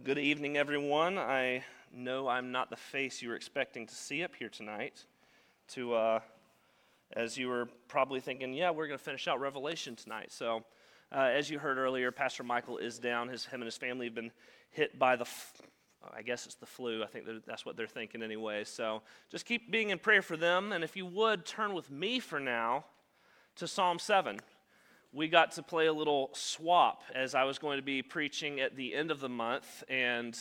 Well, good evening, everyone. I know I'm not the face you were expecting to see up here tonight. To, uh, as you were probably thinking, yeah, we're going to finish out Revelation tonight. So, uh, as you heard earlier, Pastor Michael is down. His, him and his family have been hit by the, f- I guess it's the flu. I think that's what they're thinking anyway. So, just keep being in prayer for them. And if you would, turn with me for now to Psalm 7 we got to play a little swap as I was going to be preaching at the end of the month, and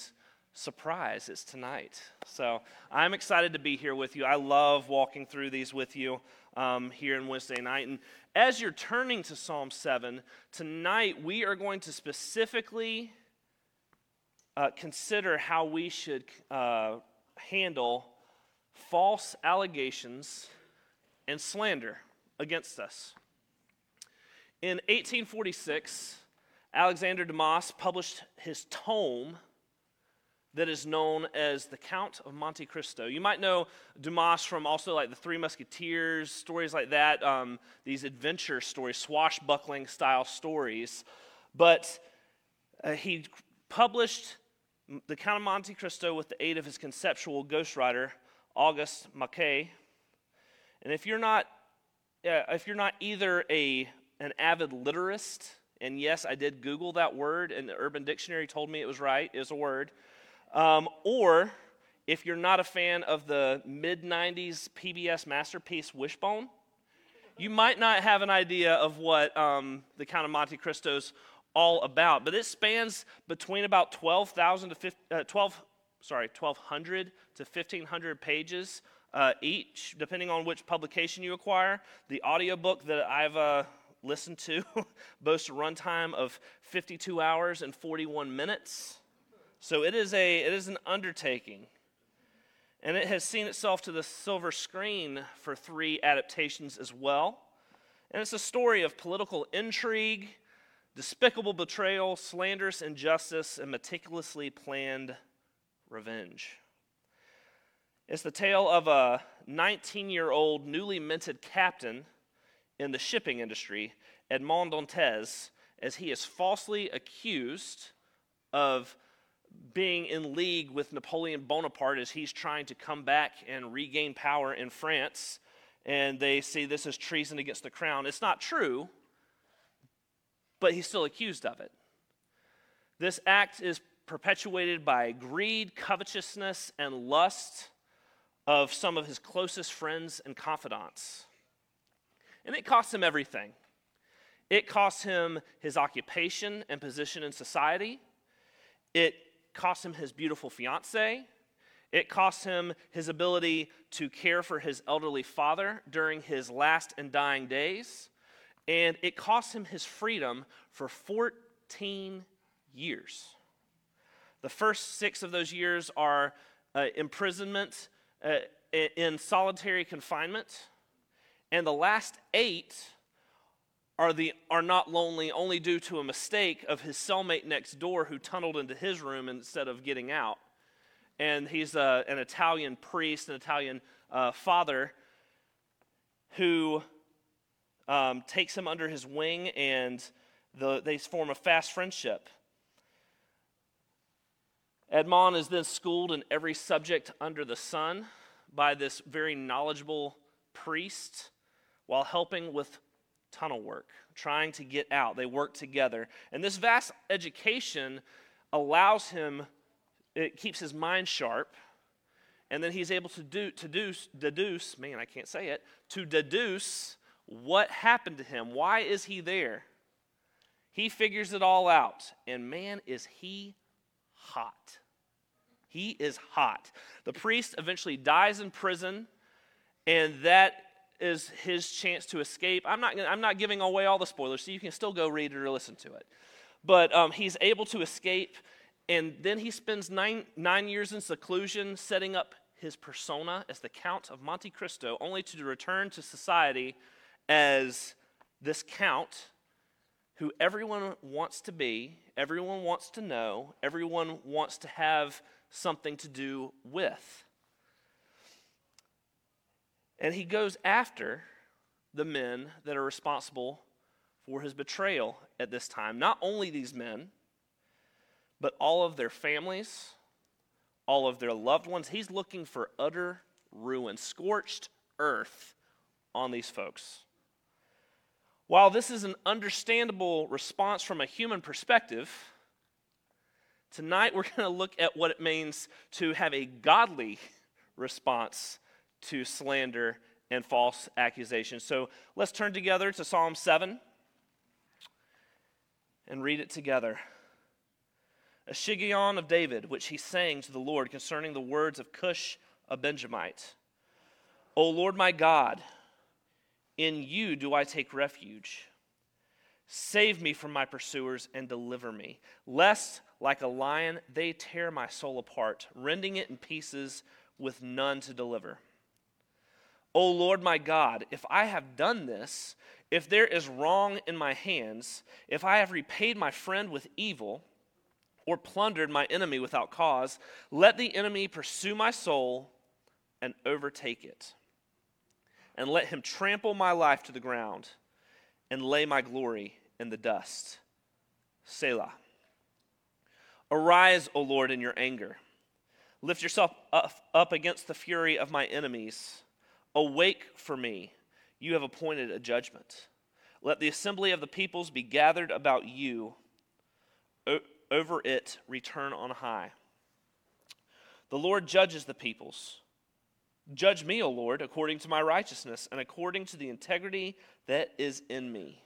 surprise, it's tonight. So I'm excited to be here with you. I love walking through these with you um, here in Wednesday night. And as you're turning to Psalm 7, tonight we are going to specifically uh, consider how we should uh, handle false allegations and slander against us. In 1846, Alexander Dumas published his tome that is known as The Count of Monte Cristo. You might know Dumas from also like the Three Musketeers, stories like that, um, these adventure stories, swashbuckling style stories. But uh, he published The Count of Monte Cristo with the aid of his conceptual ghostwriter, Auguste Maquet. And if you're not, uh, if you're not either a an avid literist, and yes, I did Google that word, and the Urban Dictionary told me it was right, is a word. Um, or if you're not a fan of the mid 90s PBS masterpiece Wishbone, you might not have an idea of what um, the Count of Monte Cristo's all about. But it spans between about 12,000 to 15, uh, 12, sorry, 1,200 to 1,500 pages uh, each, depending on which publication you acquire. The audiobook that I've uh, listened to boasts a runtime of 52 hours and 41 minutes. So it is, a, it is an undertaking. And it has seen itself to the silver screen for three adaptations as well. And it's a story of political intrigue, despicable betrayal, slanderous injustice, and meticulously planned revenge. It's the tale of a 19 year old newly minted captain in the shipping industry, Edmond Dantes, as he is falsely accused of being in league with Napoleon Bonaparte as he's trying to come back and regain power in France. And they see this as treason against the crown. It's not true, but he's still accused of it. This act is perpetuated by greed, covetousness, and lust of some of his closest friends and confidants. And it costs him everything. It costs him his occupation and position in society. It costs him his beautiful fiance. It costs him his ability to care for his elderly father during his last and dying days. And it costs him his freedom for 14 years. The first six of those years are uh, imprisonment uh, in solitary confinement and the last eight are, the, are not lonely only due to a mistake of his cellmate next door who tunneled into his room instead of getting out. And he's a, uh, an Italian priest, an Italian uh, father who um, takes him under his wing and the, they form a fast friendship. Edmond is then schooled in every subject under the sun by this very knowledgeable priest while helping with tunnel work, trying to get out. They work together. And this vast education allows him, it keeps his mind sharp, and then he's able to do, to deduce, deduce, man, I can't say it, to deduce what happened to him. Why is he there? He figures it all out, and man, is he hot. He is hot. The priest eventually dies in prison, and that is his chance to escape. I'm not, I'm not giving away all the spoilers, so you can still go read it or listen to it. But um, he's able to escape, and then he spends nine, nine years in seclusion setting up his persona as the Count of Monte Cristo, only to return to society as this Count who everyone wants to be, everyone wants to know, everyone wants to have something to do with. And he goes after the men that are responsible for his betrayal at this time. Not only these men, but all of their families, all of their loved ones. He's looking for utter ruin, scorched earth on these folks. While this is an understandable response from a human perspective, tonight we're going to look at what it means to have a godly response to slander and false accusations. So let's turn together to Psalm 7 and read it together. A Shiggaion of David, which he sang to the Lord concerning the words of Cush, a Benjamite. O Lord my God, in you do I take refuge. Save me from my pursuers and deliver me, lest, like a lion, they tear my soul apart, rending it in pieces with none to deliver. O Lord my God, if I have done this, if there is wrong in my hands, if I have repaid my friend with evil, or plundered my enemy without cause, let the enemy pursue my soul and overtake it and let him trample my life to the ground and lay my glory in the dust. Selah. Arise, O Lord, in your anger. Lift yourself up, up against the fury of my enemies. Awake for me. You have appointed a judgment. Let the assembly of the peoples be gathered about you. O- over it, return on high. The Lord judges the peoples. Judge me, O Lord, according to my righteousness and according to the integrity that is in me.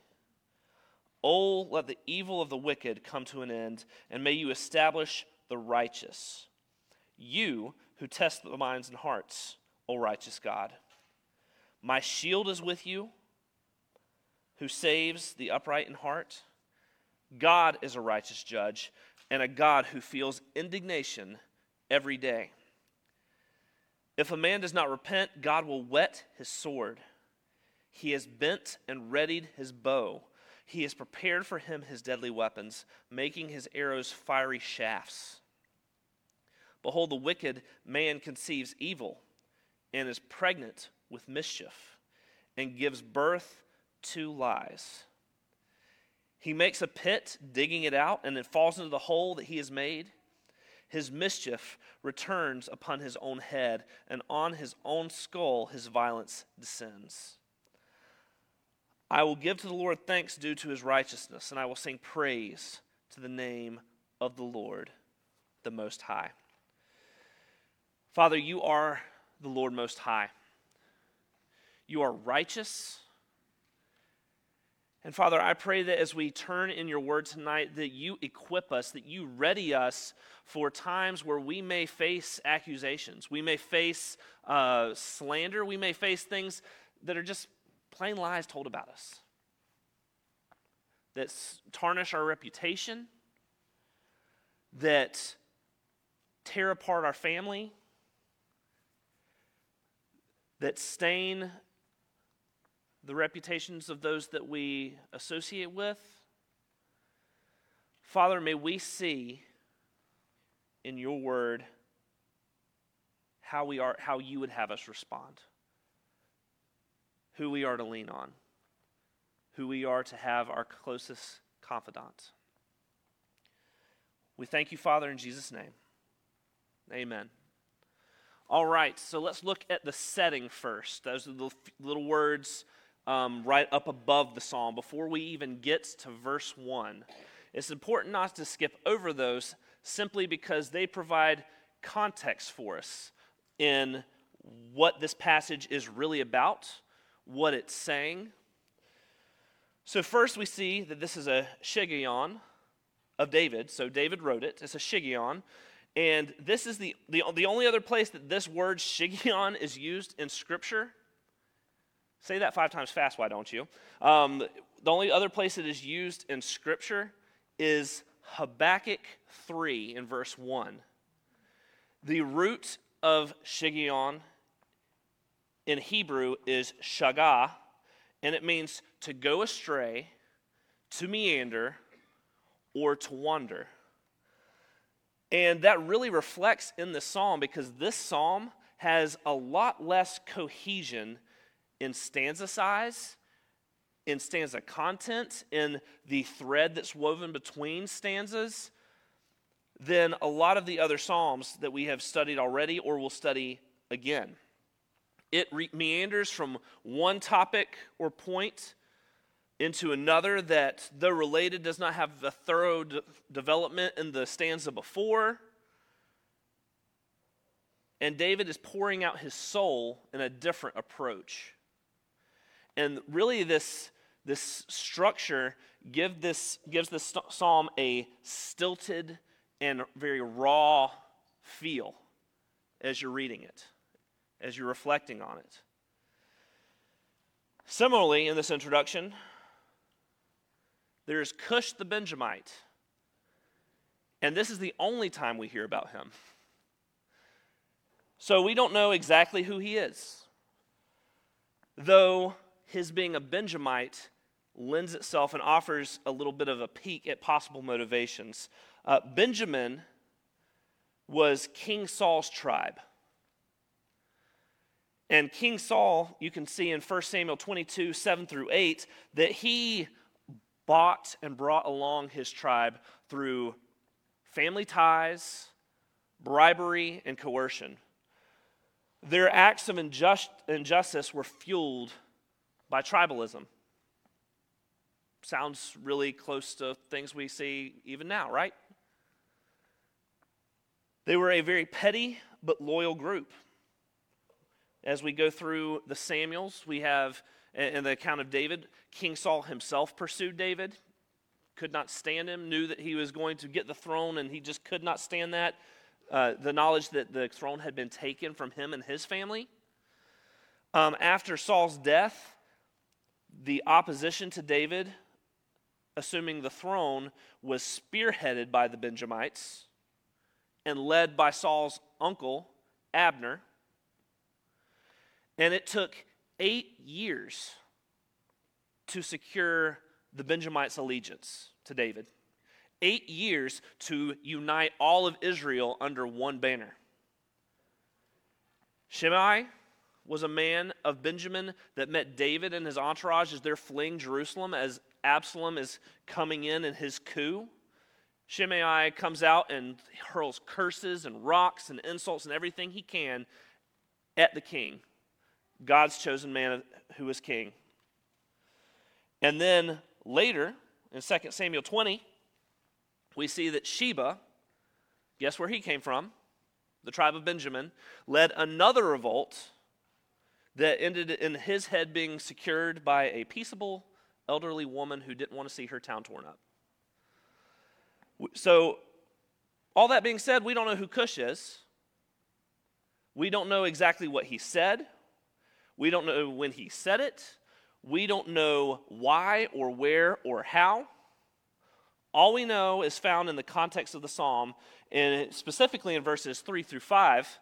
Oh, let the evil of the wicked come to an end, and may you establish the righteous. You who test the minds and hearts, O righteous God. My shield is with you, who saves the upright in heart. God is a righteous judge and a God who feels indignation every day. If a man does not repent, God will whet his sword. He has bent and readied his bow. He has prepared for him his deadly weapons, making his arrows fiery shafts. Behold, the wicked man conceives evil and is pregnant with mischief and gives birth to lies. He makes a pit, digging it out, and it falls into the hole that he has made his mischief returns upon his own head, and on his own skull his violence descends. I will give to the Lord thanks due to his righteousness, and I will sing praise to the name of the Lord, the Most High. Father, you are the Lord Most High. You are righteous. And Father, I pray that as we turn in your word tonight, that you equip us, that you ready us for times where we may face accusations, we may face uh, slander, we may face things that are just plain lies told about us, that tarnish our reputation, that tear apart our family, that stain the reputations of those that we associate with. Father, may we see in your word how we are how you would have us respond. Who we are to lean on. Who we are to have our closest confidant. We thank you, Father, in Jesus' name. Amen. All right, so let's look at the setting first. Those are the little words um, right up above the psalm before we even get to verse 1. It's important not to skip over those simply because they provide context for us in what this passage is really about, what it's saying. So, first we see that this is a Shiggaion of David. So, David wrote it. It's a Shiggaion. And this is the, the, the only other place that this word Shiggaion is used in Scripture Say that five times fast, why don't you? Um, the only other place it is used in Scripture is Habakkuk 3 in verse 1. The root of Shiggaion in Hebrew is shagah, and it means to go astray, to meander, or to wander. And that really reflects in the psalm because this psalm has a lot less cohesion in stanza size, in stanza content, in the thread that's woven between stanzas. than a lot of the other Psalms that we have studied already or will study again. It re- meanders from one topic or point into another that, though related, does not have a thorough de- development in the stanza before. And David is pouring out his soul in a different approach. And really, this, this structure give this, gives this psalm a stilted and very raw feel as you're reading it, as you're reflecting on it. Similarly, in this introduction, there's Cush the Benjamite. And this is the only time we hear about him. So we don't know exactly who he is. Though his being a Benjamite lends itself and offers a little bit of a peek at possible motivations. Uh, Benjamin was King Saul's tribe. And King Saul, you can see in 1 Samuel 22, 7 through 8, that he bought and brought along his tribe through family ties, bribery, and coercion. Their acts of injust, injustice were fueled by tribalism. Sounds really close to things we see even now, right? They were a very petty but loyal group. As we go through the Samuels, we have in the account of David, King Saul himself pursued David, could not stand him, knew that he was going to get the throne, and he just could not stand that. Uh, the knowledge that the throne had been taken from him and his family. Um, after Saul's death, the opposition to David assuming the throne was spearheaded by the Benjamites and led by Saul's uncle, Abner. And it took eight years to secure the Benjamites' allegiance to David. Eight years to unite all of Israel under one banner. Shimei was a man of Benjamin that met David and his entourage as they're fleeing Jerusalem as Absalom is coming in in his coup. Shimei comes out and hurls curses and rocks and insults and everything he can at the king, God's chosen man who is king. And then later, in 2 Samuel 20, we see that Sheba, guess where he came from? The tribe of Benjamin, led another revolt that ended in his head being secured by a peaceable elderly woman who didn't want to see her town torn up. So, all that being said, we don't know who Cush is. We don't know exactly what he said. We don't know when he said it. We don't know why or where or how. All we know is found in the context of the psalm, and specifically in verses 3 through 5,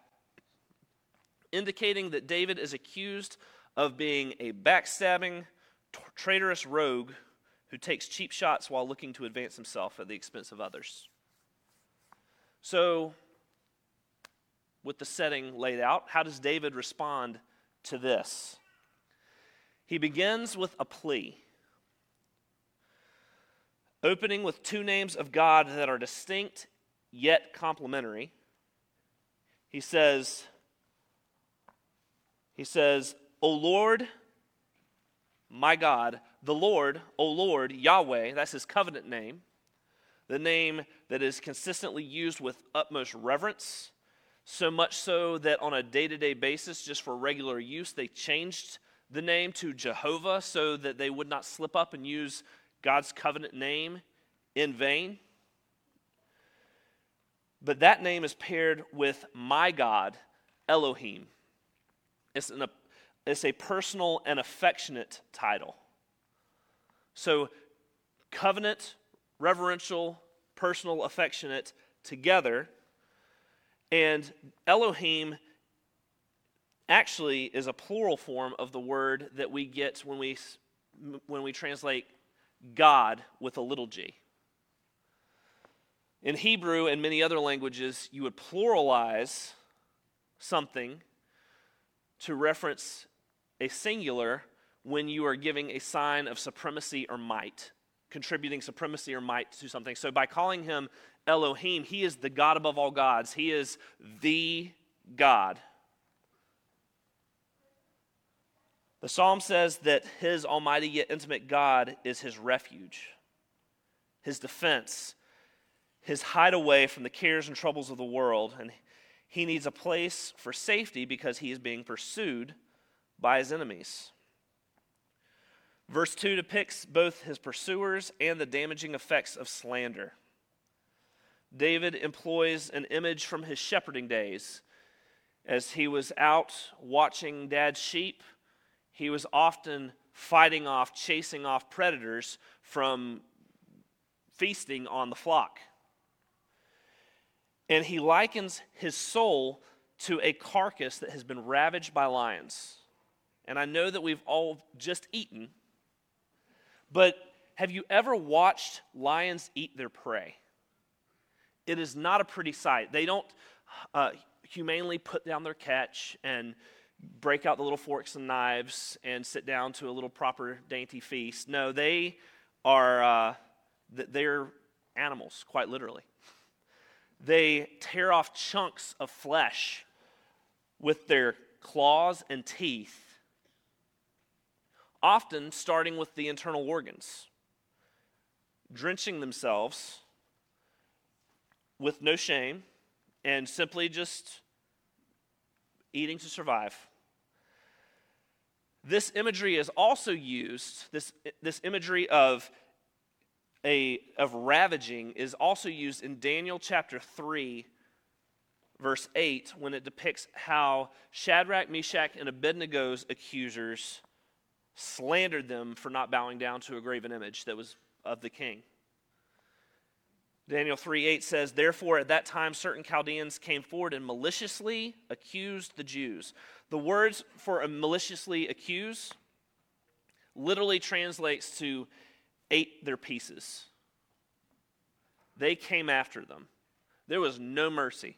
indicating that David is accused of being a backstabbing, traitorous rogue who takes cheap shots while looking to advance himself at the expense of others. So, with the setting laid out, how does David respond to this? He begins with a plea, opening with two names of God that are distinct yet complementary. He says, he says, O Lord, my God, the Lord, O Lord, Yahweh, that's his covenant name, the name that is consistently used with utmost reverence, so much so that on a day to day basis, just for regular use, they changed the name to Jehovah so that they would not slip up and use God's covenant name in vain. But that name is paired with my God, Elohim. It's an it's a personal and affectionate title. So, covenant, reverential, personal, affectionate together. And Elohim actually is a plural form of the word that we get when we, when we translate God with a little g. In Hebrew and many other languages, you would pluralize something to reference a singular when you are giving a sign of supremacy or might. contributing supremacy or might to something. So by calling him Elohim, he is the God above all gods, he is the God. The psalm says that his almighty yet intimate God is his refuge, his defense, his hideaway from the cares and troubles of the world. And he needs a place for safety because he is being pursued by his enemies. Verse 2 depicts both his pursuers and the damaging effects of slander. David employs an image from his shepherding days. As he was out watching dad's sheep, he was often fighting off, chasing off predators from feasting on the flock. And he likens his soul to a carcass that has been ravaged by lions. And I know that we've all just eaten, but have you ever watched lions eat their prey? It is not a pretty sight. They don't uh, humanely put down their catch and break out the little forks and knives and sit down to a little proper dainty feast. No, they are uh, they're animals, quite literally. They tear off chunks of flesh with their claws and teeth, often starting with the internal organs, drenching themselves with no shame and simply just eating to survive. This imagery is also used, this, this imagery of, a, of ravaging is also used in Daniel chapter 3, verse 8, when it depicts how Shadrach, Meshach, and Abednego's accusers slandered them for not bowing down to a graven image that was of the king. Daniel 3 8 says, Therefore, at that time, certain Chaldeans came forward and maliciously accused the Jews. The words for maliciously accuse literally translates to ate their pieces. They came after them. There was no mercy.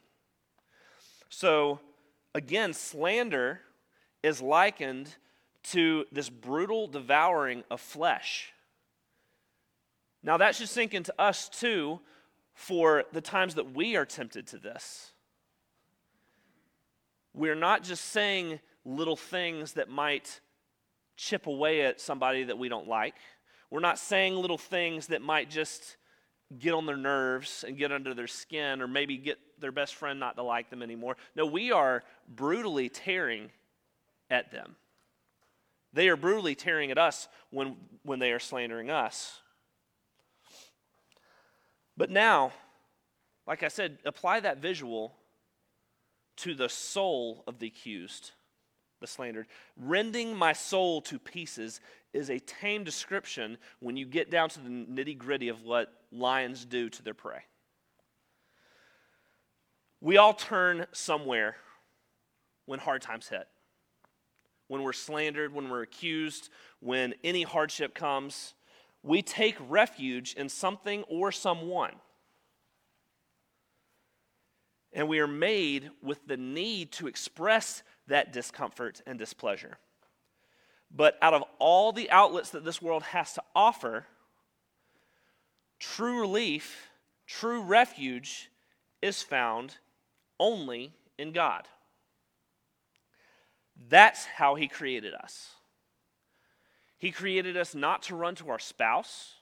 So, again, slander is likened to this brutal devouring of flesh. Now, that should sink into us too for the times that we are tempted to this. We're not just saying little things that might chip away at somebody that we don't like. We're not saying little things that might just get on their nerves and get under their skin or maybe get their best friend not to like them anymore. No, we are brutally tearing at them. They are brutally tearing at us when, when they are slandering us. But now, like I said, apply that visual to the soul of the accused, the slandered. Rending my soul to pieces is a tame description when you get down to the nitty gritty of what lions do to their prey. We all turn somewhere when hard times hit. When we're slandered, when we're accused, when any hardship comes, we take refuge in something or someone. And we are made with the need to express that discomfort and displeasure. But out of all the outlets that this world has to offer, true relief, true refuge is found only in God. That's how He created us. He created us not to run to our spouse,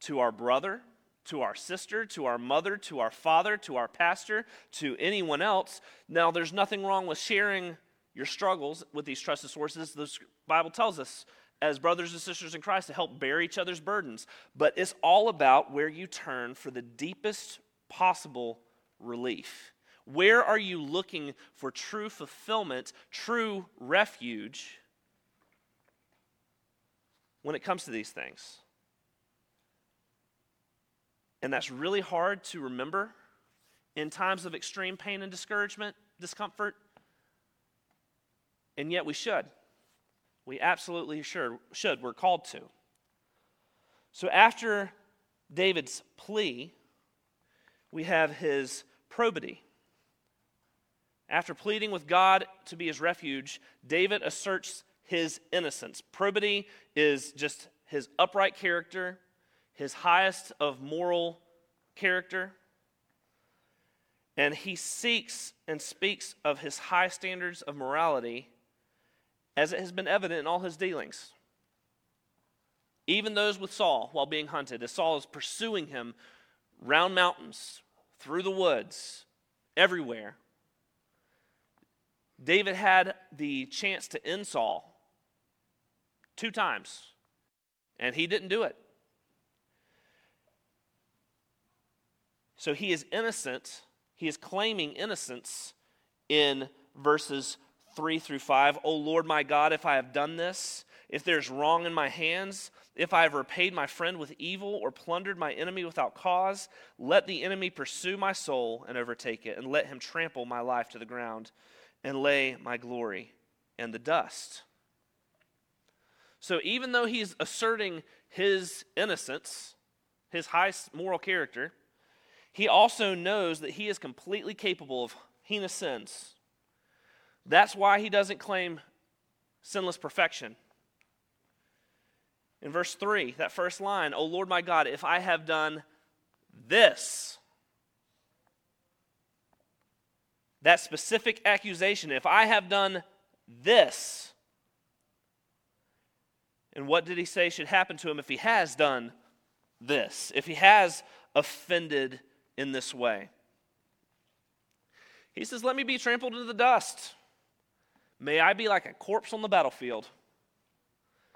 to our brother, to our sister, to our mother, to our father, to our pastor, to anyone else. Now, there's nothing wrong with sharing your struggles with these trusted sources. The Bible tells us, as brothers and sisters in Christ, to help bear each other's burdens. But it's all about where you turn for the deepest possible relief. Where are you looking for true fulfillment, true refuge? when it comes to these things. And that's really hard to remember in times of extreme pain and discouragement, discomfort. And yet we should. We absolutely should. should. We're called to. So after David's plea, we have his probity. After pleading with God to be his refuge, David asserts his innocence. Probity is just his upright character, his highest of moral character. And he seeks and speaks of his high standards of morality as it has been evident in all his dealings. Even those with Saul while being hunted, as Saul is pursuing him round mountains, through the woods, everywhere. David had the chance to end Saul two times, and he didn't do it. So he is innocent. He is claiming innocence in verses 3 through 5. O Lord my God, if I have done this, if there's wrong in my hands, if I have repaid my friend with evil or plundered my enemy without cause, let the enemy pursue my soul and overtake it, and let him trample my life to the ground and lay my glory in the dust. So even though he's asserting his innocence, his high moral character, he also knows that he is completely capable of heinous sins. That's why he doesn't claim sinless perfection. In verse 3, that first line, O Lord my God, if I have done this, that specific accusation, if I have done this, and what did he say should happen to him if he has done this, if he has offended in this way. He says, Let me be trampled into the dust. May I be like a corpse on the battlefield.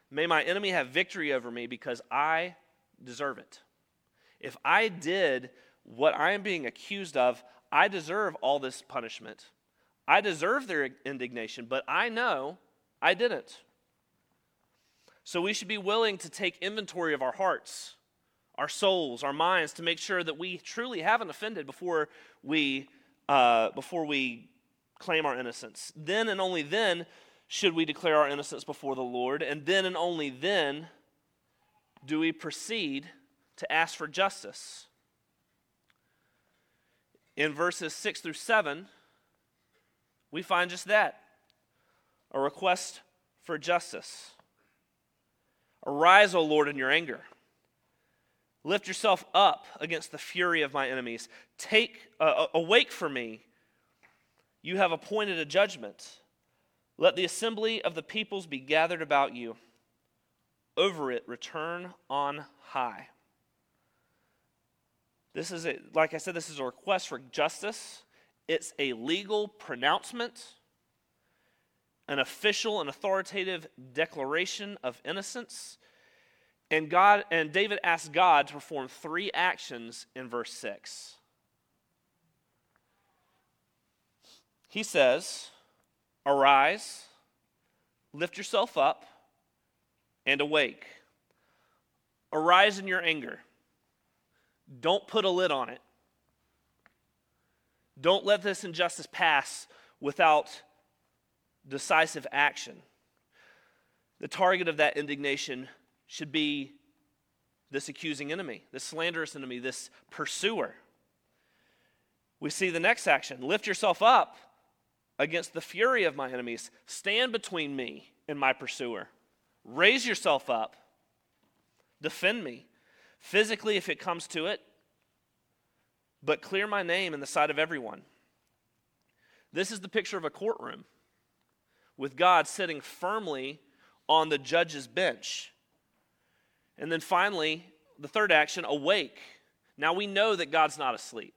May my enemy have victory over me because I deserve it. If I did what I am being accused of, I deserve all this punishment. I deserve their indignation, but I know I didn't. So we should be willing to take inventory of our hearts our souls, our minds, to make sure that we truly haven't offended before we, uh, before we claim our innocence. Then and only then should we declare our innocence before the Lord, and then and only then do we proceed to ask for justice. In verses 6 through 7, we find just that a request for justice. Arise, O Lord, in your anger Lift yourself up against the fury of my enemies. Take uh, uh, awake for me. You have appointed a judgment. Let the assembly of the peoples be gathered about you. Over it return on high. This is a, like I said, this is a request for justice. It's a legal pronouncement, an official and authoritative declaration of innocence. And God and David asked God to perform three actions in verse 6. He says, Arise, lift yourself up, and awake. Arise in your anger. Don't put a lid on it. Don't let this injustice pass without decisive action. The target of that indignation should be this accusing enemy, this slanderous enemy, this pursuer. We see the next action lift yourself up against the fury of my enemies, stand between me and my pursuer. Raise yourself up, defend me, physically if it comes to it, but clear my name in the sight of everyone. This is the picture of a courtroom with God sitting firmly on the judge's bench. And then finally, the third action, awake. Now we know that God's not asleep.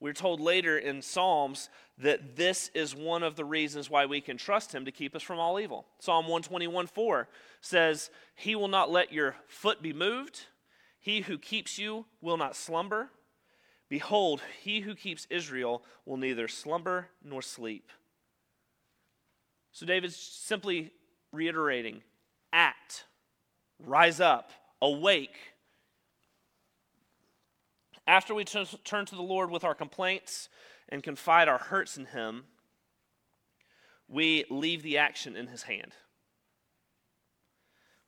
We're told later in Psalms that this is one of the reasons why we can trust him to keep us from all evil. Psalm 121 4 says, He will not let your foot be moved. He who keeps you will not slumber. Behold, he who keeps Israel will neither slumber nor sleep. So David's simply reiterating act rise up, awake. After we t- turn to the Lord with our complaints and confide our hurts in Him, we leave the action in His hand.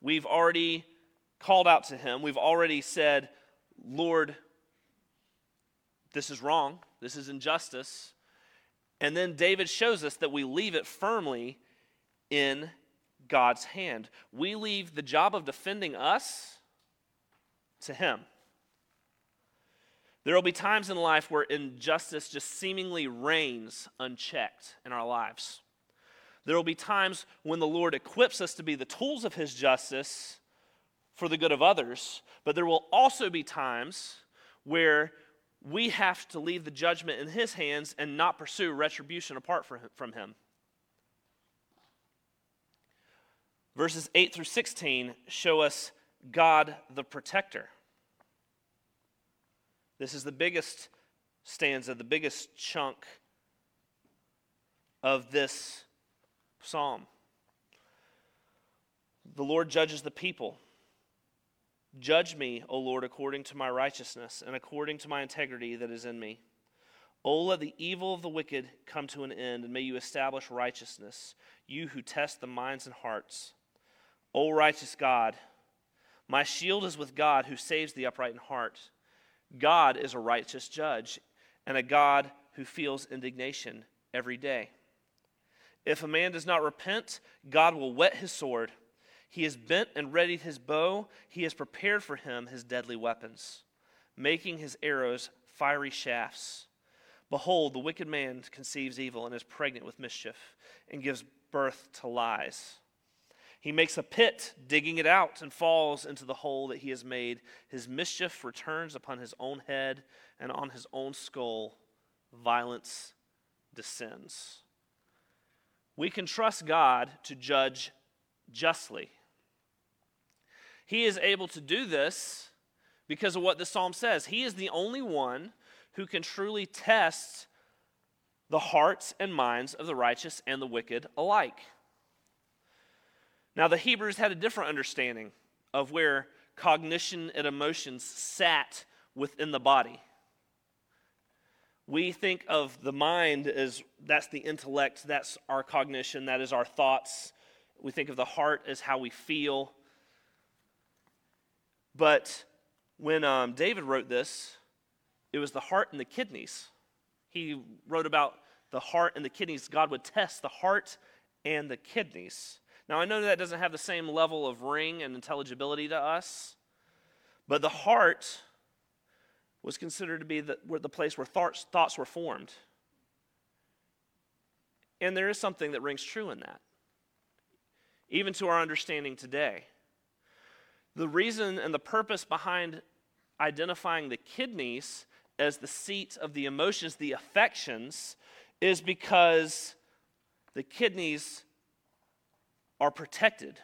We've already called out to Him, we've already said, Lord, this is wrong, this is injustice. And then David shows us that we leave it firmly in God's hand. We leave the job of defending us to Him. There will be times in life where injustice just seemingly reigns unchecked in our lives. There will be times when the Lord equips us to be the tools of His justice for the good of others, but there will also be times where we have to leave the judgment in His hands and not pursue retribution apart from Him. Verses 8 through 16 show us God the protector. This is the biggest stanza, the biggest chunk of this psalm. The Lord judges the people. Judge me, O Lord, according to my righteousness and according to my integrity that is in me. O let the evil of the wicked come to an end, and may you establish righteousness, you who test the minds and hearts. O righteous God, my shield is with God who saves the upright in heart. God is a righteous judge and a God who feels indignation every day. If a man does not repent, God will whet his sword. He has bent and readied his bow. He has prepared for him his deadly weapons, making his arrows fiery shafts. Behold, the wicked man conceives evil and is pregnant with mischief and gives birth to lies. He makes a pit, digging it out, and falls into the hole that he has made. His mischief returns upon his own head, and on his own skull, violence descends. We can trust God to judge justly. He is able to do this because of what the psalm says. He is the only one who can truly test the hearts and minds of the righteous and the wicked alike. Now, the Hebrews had a different understanding of where cognition and emotions sat within the body. We think of the mind as that's the intellect, that's our cognition, that is our thoughts. We think of the heart as how we feel. But when um, David wrote this, it was the heart and the kidneys. He wrote about the heart and the kidneys. God would test the heart and the kidneys. Now, I know that doesn't have the same level of ring and intelligibility to us, but the heart was considered to be the, the place where thoughts, thoughts were formed. And there is something that rings true in that, even to our understanding today. The reason and the purpose behind identifying the kidneys as the seat of the emotions, the affections, is because the kidneys are protected,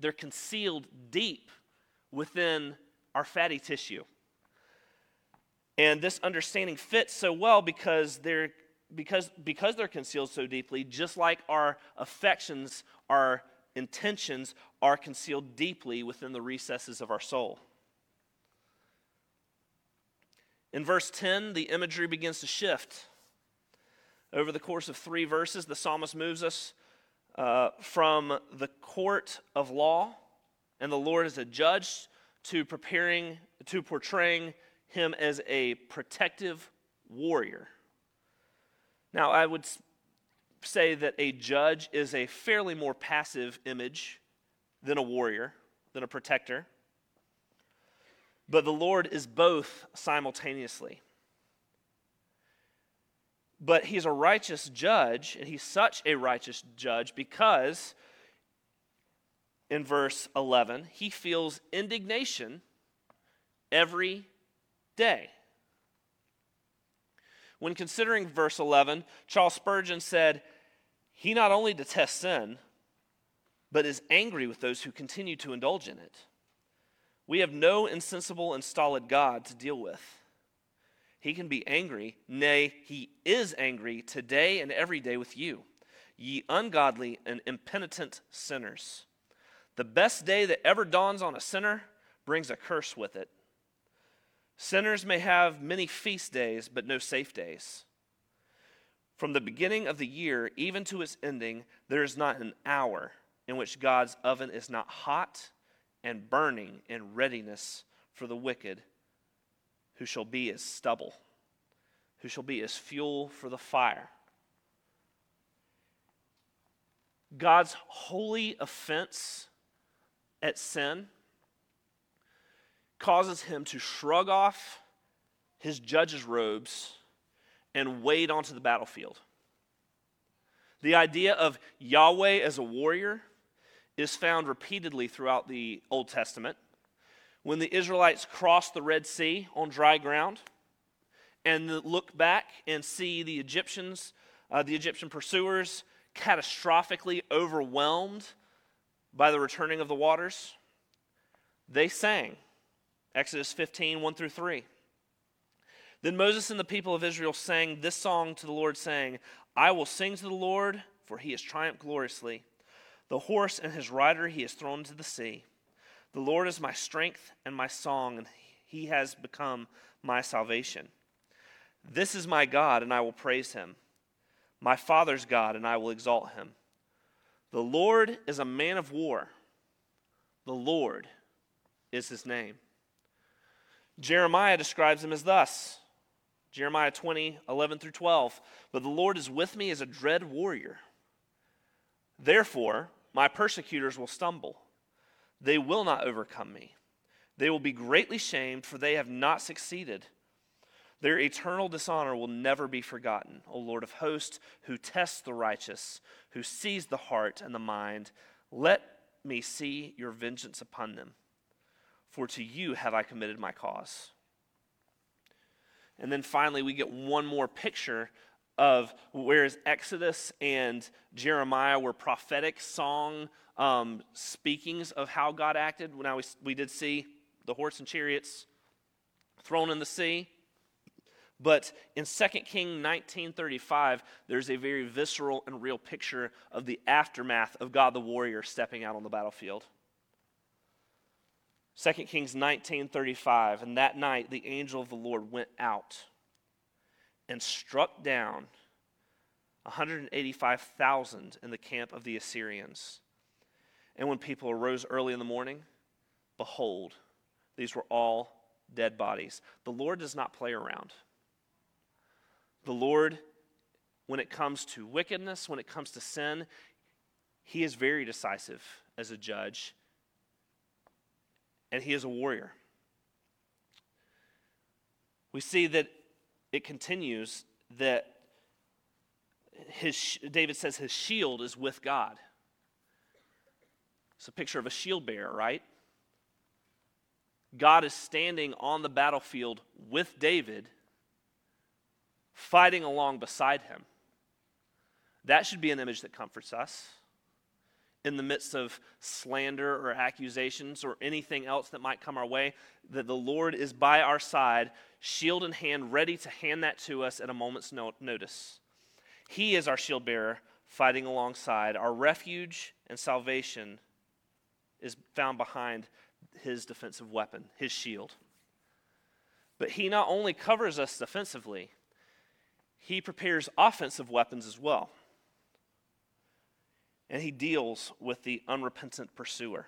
they're concealed deep within our fatty tissue. And this understanding fits so well because they're because because they're concealed so deeply, just like our affections, our intentions are concealed deeply within the recesses of our soul. In verse 10, the imagery begins to shift. Over the course of three verses, the psalmist moves us uh, from the court of law and the Lord as a judge to preparing to portraying him as a protective warrior. Now, I would say that a judge is a fairly more passive image than a warrior, than a protector. But the Lord is both simultaneously. But he's a righteous judge, and he's such a righteous judge because in verse 11, he feels indignation every day. When considering verse 11, Charles Spurgeon said, He not only detests sin, but is angry with those who continue to indulge in it. We have no insensible and stolid God to deal with. He can be angry, nay, he is angry today and every day with you, ye ungodly and impenitent sinners. The best day that ever dawns on a sinner brings a curse with it. Sinners may have many feast days, but no safe days. From the beginning of the year even to its ending, there is not an hour in which God's oven is not hot and burning in readiness for the wicked who shall be as stubble, who shall be as fuel for the fire. God's holy offense at sin causes him to shrug off his judge's robes and wade onto the battlefield. The idea of Yahweh as a warrior is found repeatedly throughout the Old Testament. When the Israelites crossed the Red Sea on dry ground and look back and see the Egyptians, uh, the Egyptian pursuers, catastrophically overwhelmed by the returning of the waters, they sang. Exodus 15, 1 through 3. Then Moses and the people of Israel sang this song to the Lord, saying, I will sing to the Lord, for he has triumphed gloriously. The horse and his rider he has thrown into the sea. The Lord is my strength and my song, and he has become my salvation. This is my God, and I will praise him, my Father's God, and I will exalt him. The Lord is a man of war. The Lord is his name. Jeremiah describes him as thus Jeremiah 20, 11 through 12. But the Lord is with me as a dread warrior. Therefore, my persecutors will stumble. They will not overcome me. They will be greatly shamed, for they have not succeeded. Their eternal dishonor will never be forgotten, O Lord of hosts, who tests the righteous, who sees the heart and the mind. Let me see your vengeance upon them, for to you have I committed my cause. And then finally, we get one more picture of whereas Exodus and Jeremiah were prophetic song um, speakings of how God acted. Now we, we did see the horse and chariots thrown in the sea. But in 2 King 1935, there's a very visceral and real picture of the aftermath of God the warrior stepping out on the battlefield. 2 Kings 19:35 and that night the angel of the Lord went out and struck down 185,000 in the camp of the Assyrians. And when people arose early in the morning, behold, these were all dead bodies. The Lord does not play around. The Lord, when it comes to wickedness, when it comes to sin, He is very decisive as a judge, and He is a warrior. We see that it continues that his, David says his shield is with God. It's a picture of a shield bearer, right? God is standing on the battlefield with David fighting along beside him. That should be an image that comforts us in the midst of slander or accusations or anything else that might come our way, that the Lord is by our side, shield in hand, ready to hand that to us at a moment's notice. He is our shield bearer, fighting alongside. Our refuge and salvation is found behind his defensive weapon, his shield. But he not only covers us defensively, he prepares offensive weapons as well. And he deals with the unrepentant pursuer.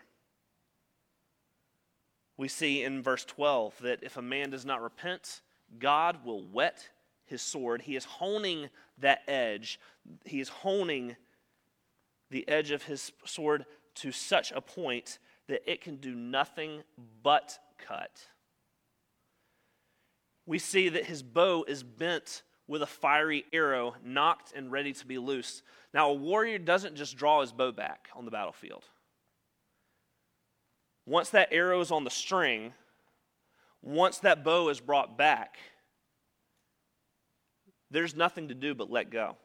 We see in verse 12 that if a man does not repent, God will whet his sword. He is honing that edge. He is honing the edge of his sword to such a point that it can do nothing but cut. We see that his bow is bent with a fiery arrow nocked and ready to be loosed. Now, a warrior doesn't just draw his bow back on the battlefield. Once that arrow is on the string, once that bow is brought back, there's nothing to do but let go.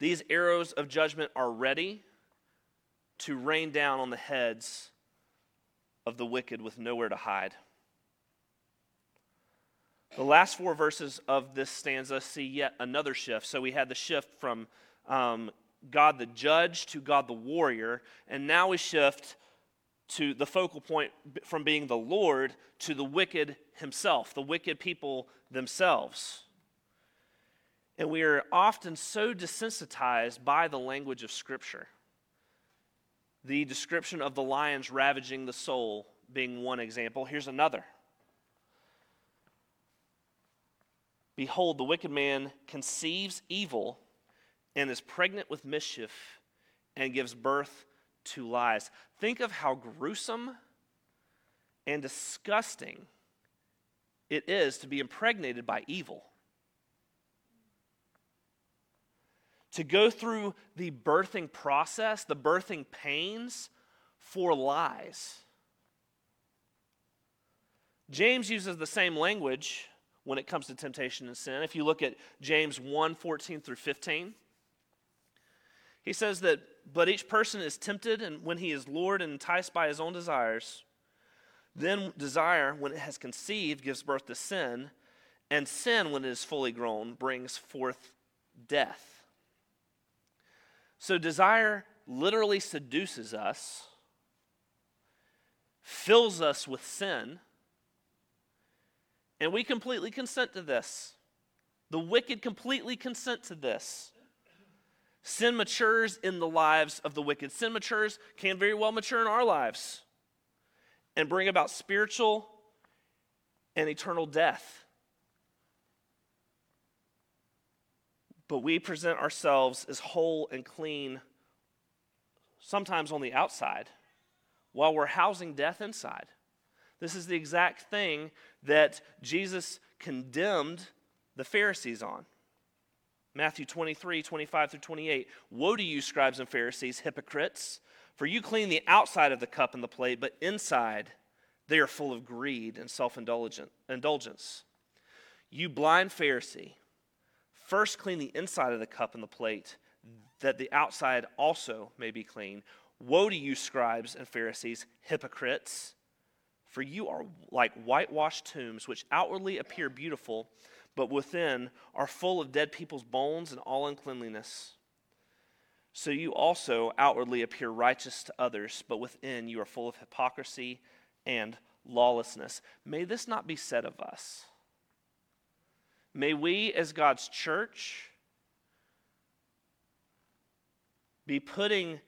These arrows of judgment are ready to rain down on the heads of the wicked with nowhere to hide. The last four verses of this stanza see yet another shift. So we had the shift from um, God the judge to God the warrior, and now we shift to the focal point from being the Lord to the wicked himself, the wicked people themselves. And we are often so desensitized by the language of Scripture. The description of the lions ravaging the soul being one example. Here's another. Behold, the wicked man conceives evil and is pregnant with mischief and gives birth to lies. Think of how gruesome and disgusting it is to be impregnated by evil. To go through the birthing process, the birthing pains for lies. James uses the same language when it comes to temptation and sin. If you look at James 1 14 through 15, he says that, but each person is tempted and when he is lured and enticed by his own desires. Then desire, when it has conceived, gives birth to sin, and sin, when it is fully grown, brings forth death. So desire literally seduces us, fills us with sin and we completely consent to this. The wicked completely consent to this. Sin matures in the lives of the wicked. Sin matures, can very well mature in our lives and bring about spiritual and eternal death. But we present ourselves as whole and clean, sometimes on the outside, while we're housing death inside. This is the exact thing that Jesus condemned the Pharisees on. Matthew 23, 25 through 28. Woe to you, scribes and Pharisees, hypocrites, for you clean the outside of the cup and the plate, but inside they are full of greed and self indulgence. You blind Pharisee, first clean the inside of the cup and the plate, that the outside also may be clean. Woe to you, scribes and Pharisees, hypocrites! For you are like whitewashed tombs, which outwardly appear beautiful, but within are full of dead people's bones and all uncleanliness. So you also outwardly appear righteous to others, but within you are full of hypocrisy and lawlessness. May this not be said of us. May we, as God's church, be putting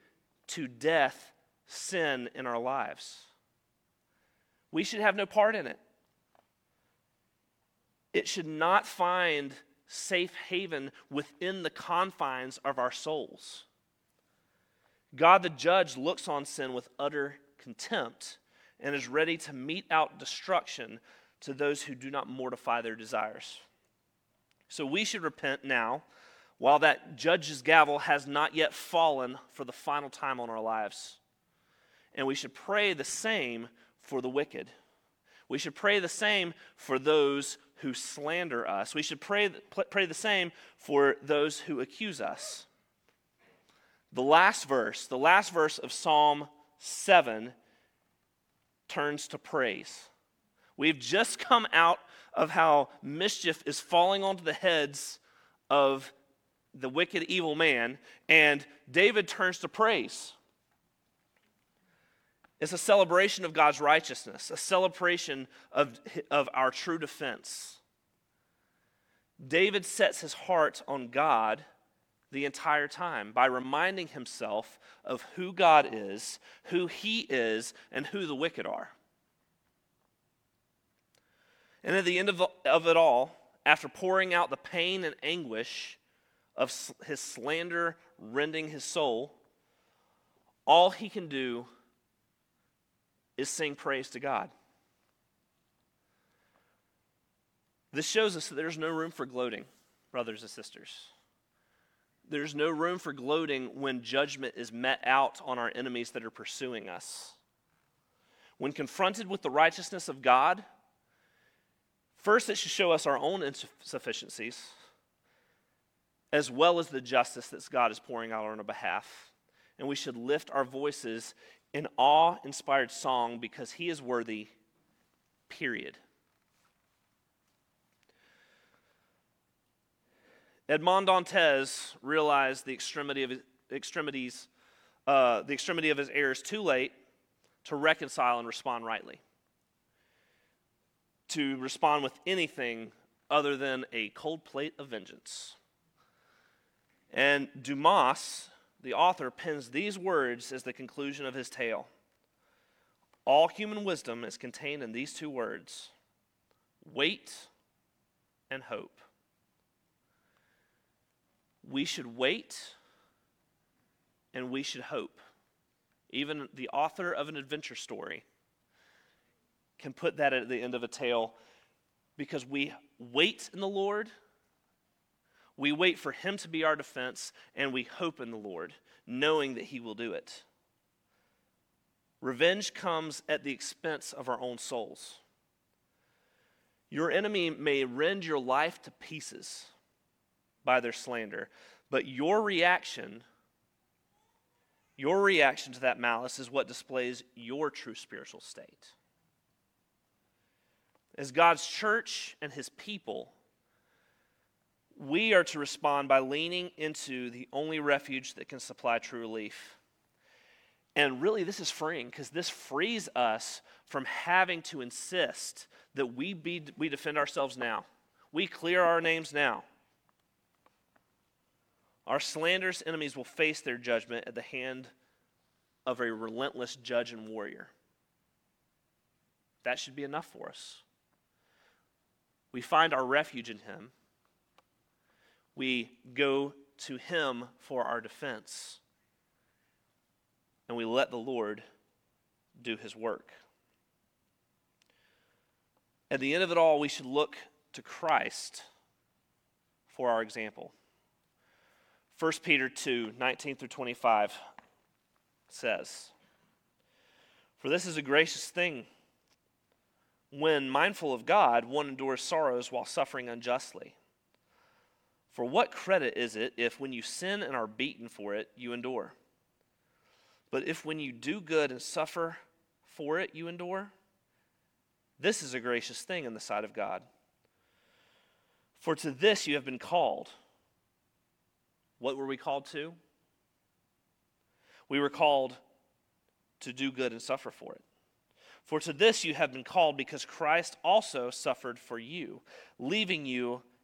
to death sin in our lives we should have no part in it. It should not find safe haven within the confines of our souls. God the judge looks on sin with utter contempt and is ready to mete out destruction to those who do not mortify their desires. So we should repent now while that judge's gavel has not yet fallen for the final time on our lives. And we should pray the same for the wicked. We should pray the same for those who slander us. We should pray, pray the same for those who accuse us. The last verse, the last verse of Psalm 7 turns to praise. We've just come out of how mischief is falling onto the heads of the wicked, evil man, and David turns to praise. It's a celebration of God's righteousness, a celebration of, of our true defense. David sets his heart on God the entire time by reminding himself of who God is, who he is, and who the wicked are. And at the end of, of it all, after pouring out the pain and anguish of his slander rending his soul, all he can do is sing praise to God. This shows us that there's no room for gloating, brothers and sisters. There's no room for gloating when judgment is met out on our enemies that are pursuing us. When confronted with the righteousness of God, first it should show us our own insufficiencies, as well as the justice that God is pouring out on our behalf. And we should lift our voices an awe inspired song because he is worthy, period. Edmond Dantes realized the extremity of his, extremities, uh, the extremity of his errors too late to reconcile and respond rightly. To respond with anything other than a cold plate of vengeance. And Dumas the author pens these words as the conclusion of his tale. All human wisdom is contained in these two words wait and hope. We should wait and we should hope. Even the author of an adventure story can put that at the end of a tale because we wait in the Lord, we wait for Him to be our defense, and we hope in the Lord, knowing that He will do it. Revenge comes at the expense of our own souls. Your enemy may rend your life to pieces by their slander, but your reaction, your reaction to that malice is what displays your true spiritual state. As God's church and his people, we are to respond by leaning into the only refuge that can supply true relief. And really, this is freeing because this frees us from having to insist that we, be, we defend ourselves now. We clear our names now. Our slanderous enemies will face their judgment at the hand of a relentless judge and warrior. That should be enough for us. We find our refuge in Him. We go to Him for our defense. And we let the Lord do His work. At the end of it all, we should look to Christ for our example. 1 Peter 2 19 through 25 says, For this is a gracious thing when, mindful of God, one endures sorrows while suffering unjustly. For what credit is it if, when you sin and are beaten for it, you endure? But if, when you do good and suffer for it, you endure, this is a gracious thing in the sight of God. For to this you have been called. What were we called to? We were called to do good and suffer for it. For to this you have been called because Christ also suffered for you, leaving you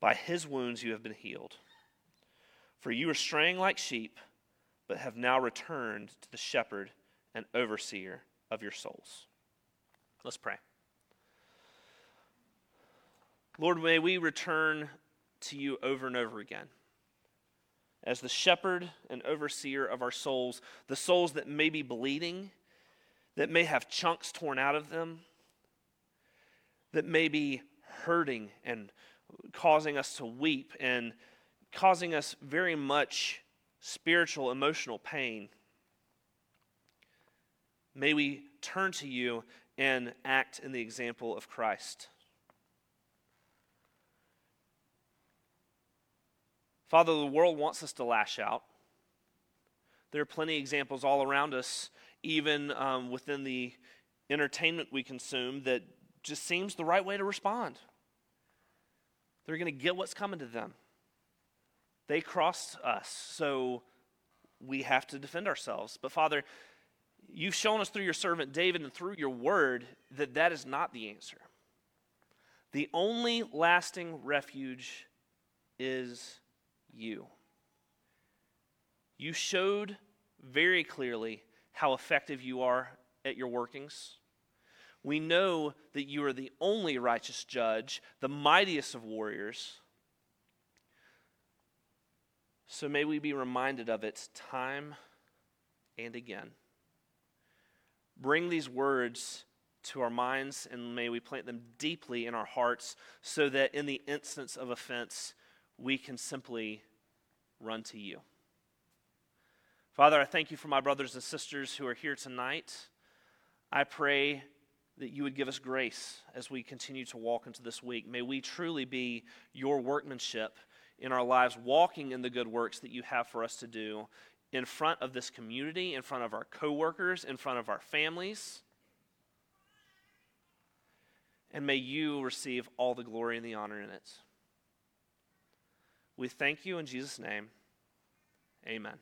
By his wounds you have been healed. For you were straying like sheep, but have now returned to the shepherd and overseer of your souls. Let's pray. Lord, may we return to you over and over again as the shepherd and overseer of our souls, the souls that may be bleeding that may have chunks torn out of them, that may be hurting and causing us to weep and causing us very much spiritual, emotional pain. May we turn to you and act in the example of Christ. Father, the world wants us to lash out. There are plenty of examples all around us even um, within the entertainment we consume, that just seems the right way to respond. They're going to get what's coming to them. They crossed us, so we have to defend ourselves. But Father, you've shown us through your servant David and through your word that that is not the answer. The only lasting refuge is you. You showed very clearly how effective you are at your workings. We know that you are the only righteous judge, the mightiest of warriors. So may we be reminded of it time and again. Bring these words to our minds and may we plant them deeply in our hearts so that in the instance of offense, we can simply run to you. Father, I thank you for my brothers and sisters who are here tonight. I pray that you would give us grace as we continue to walk into this week. May we truly be your workmanship in our lives, walking in the good works that you have for us to do in front of this community, in front of our coworkers, in front of our families. And may you receive all the glory and the honor in it. We thank you in Jesus' name. Amen.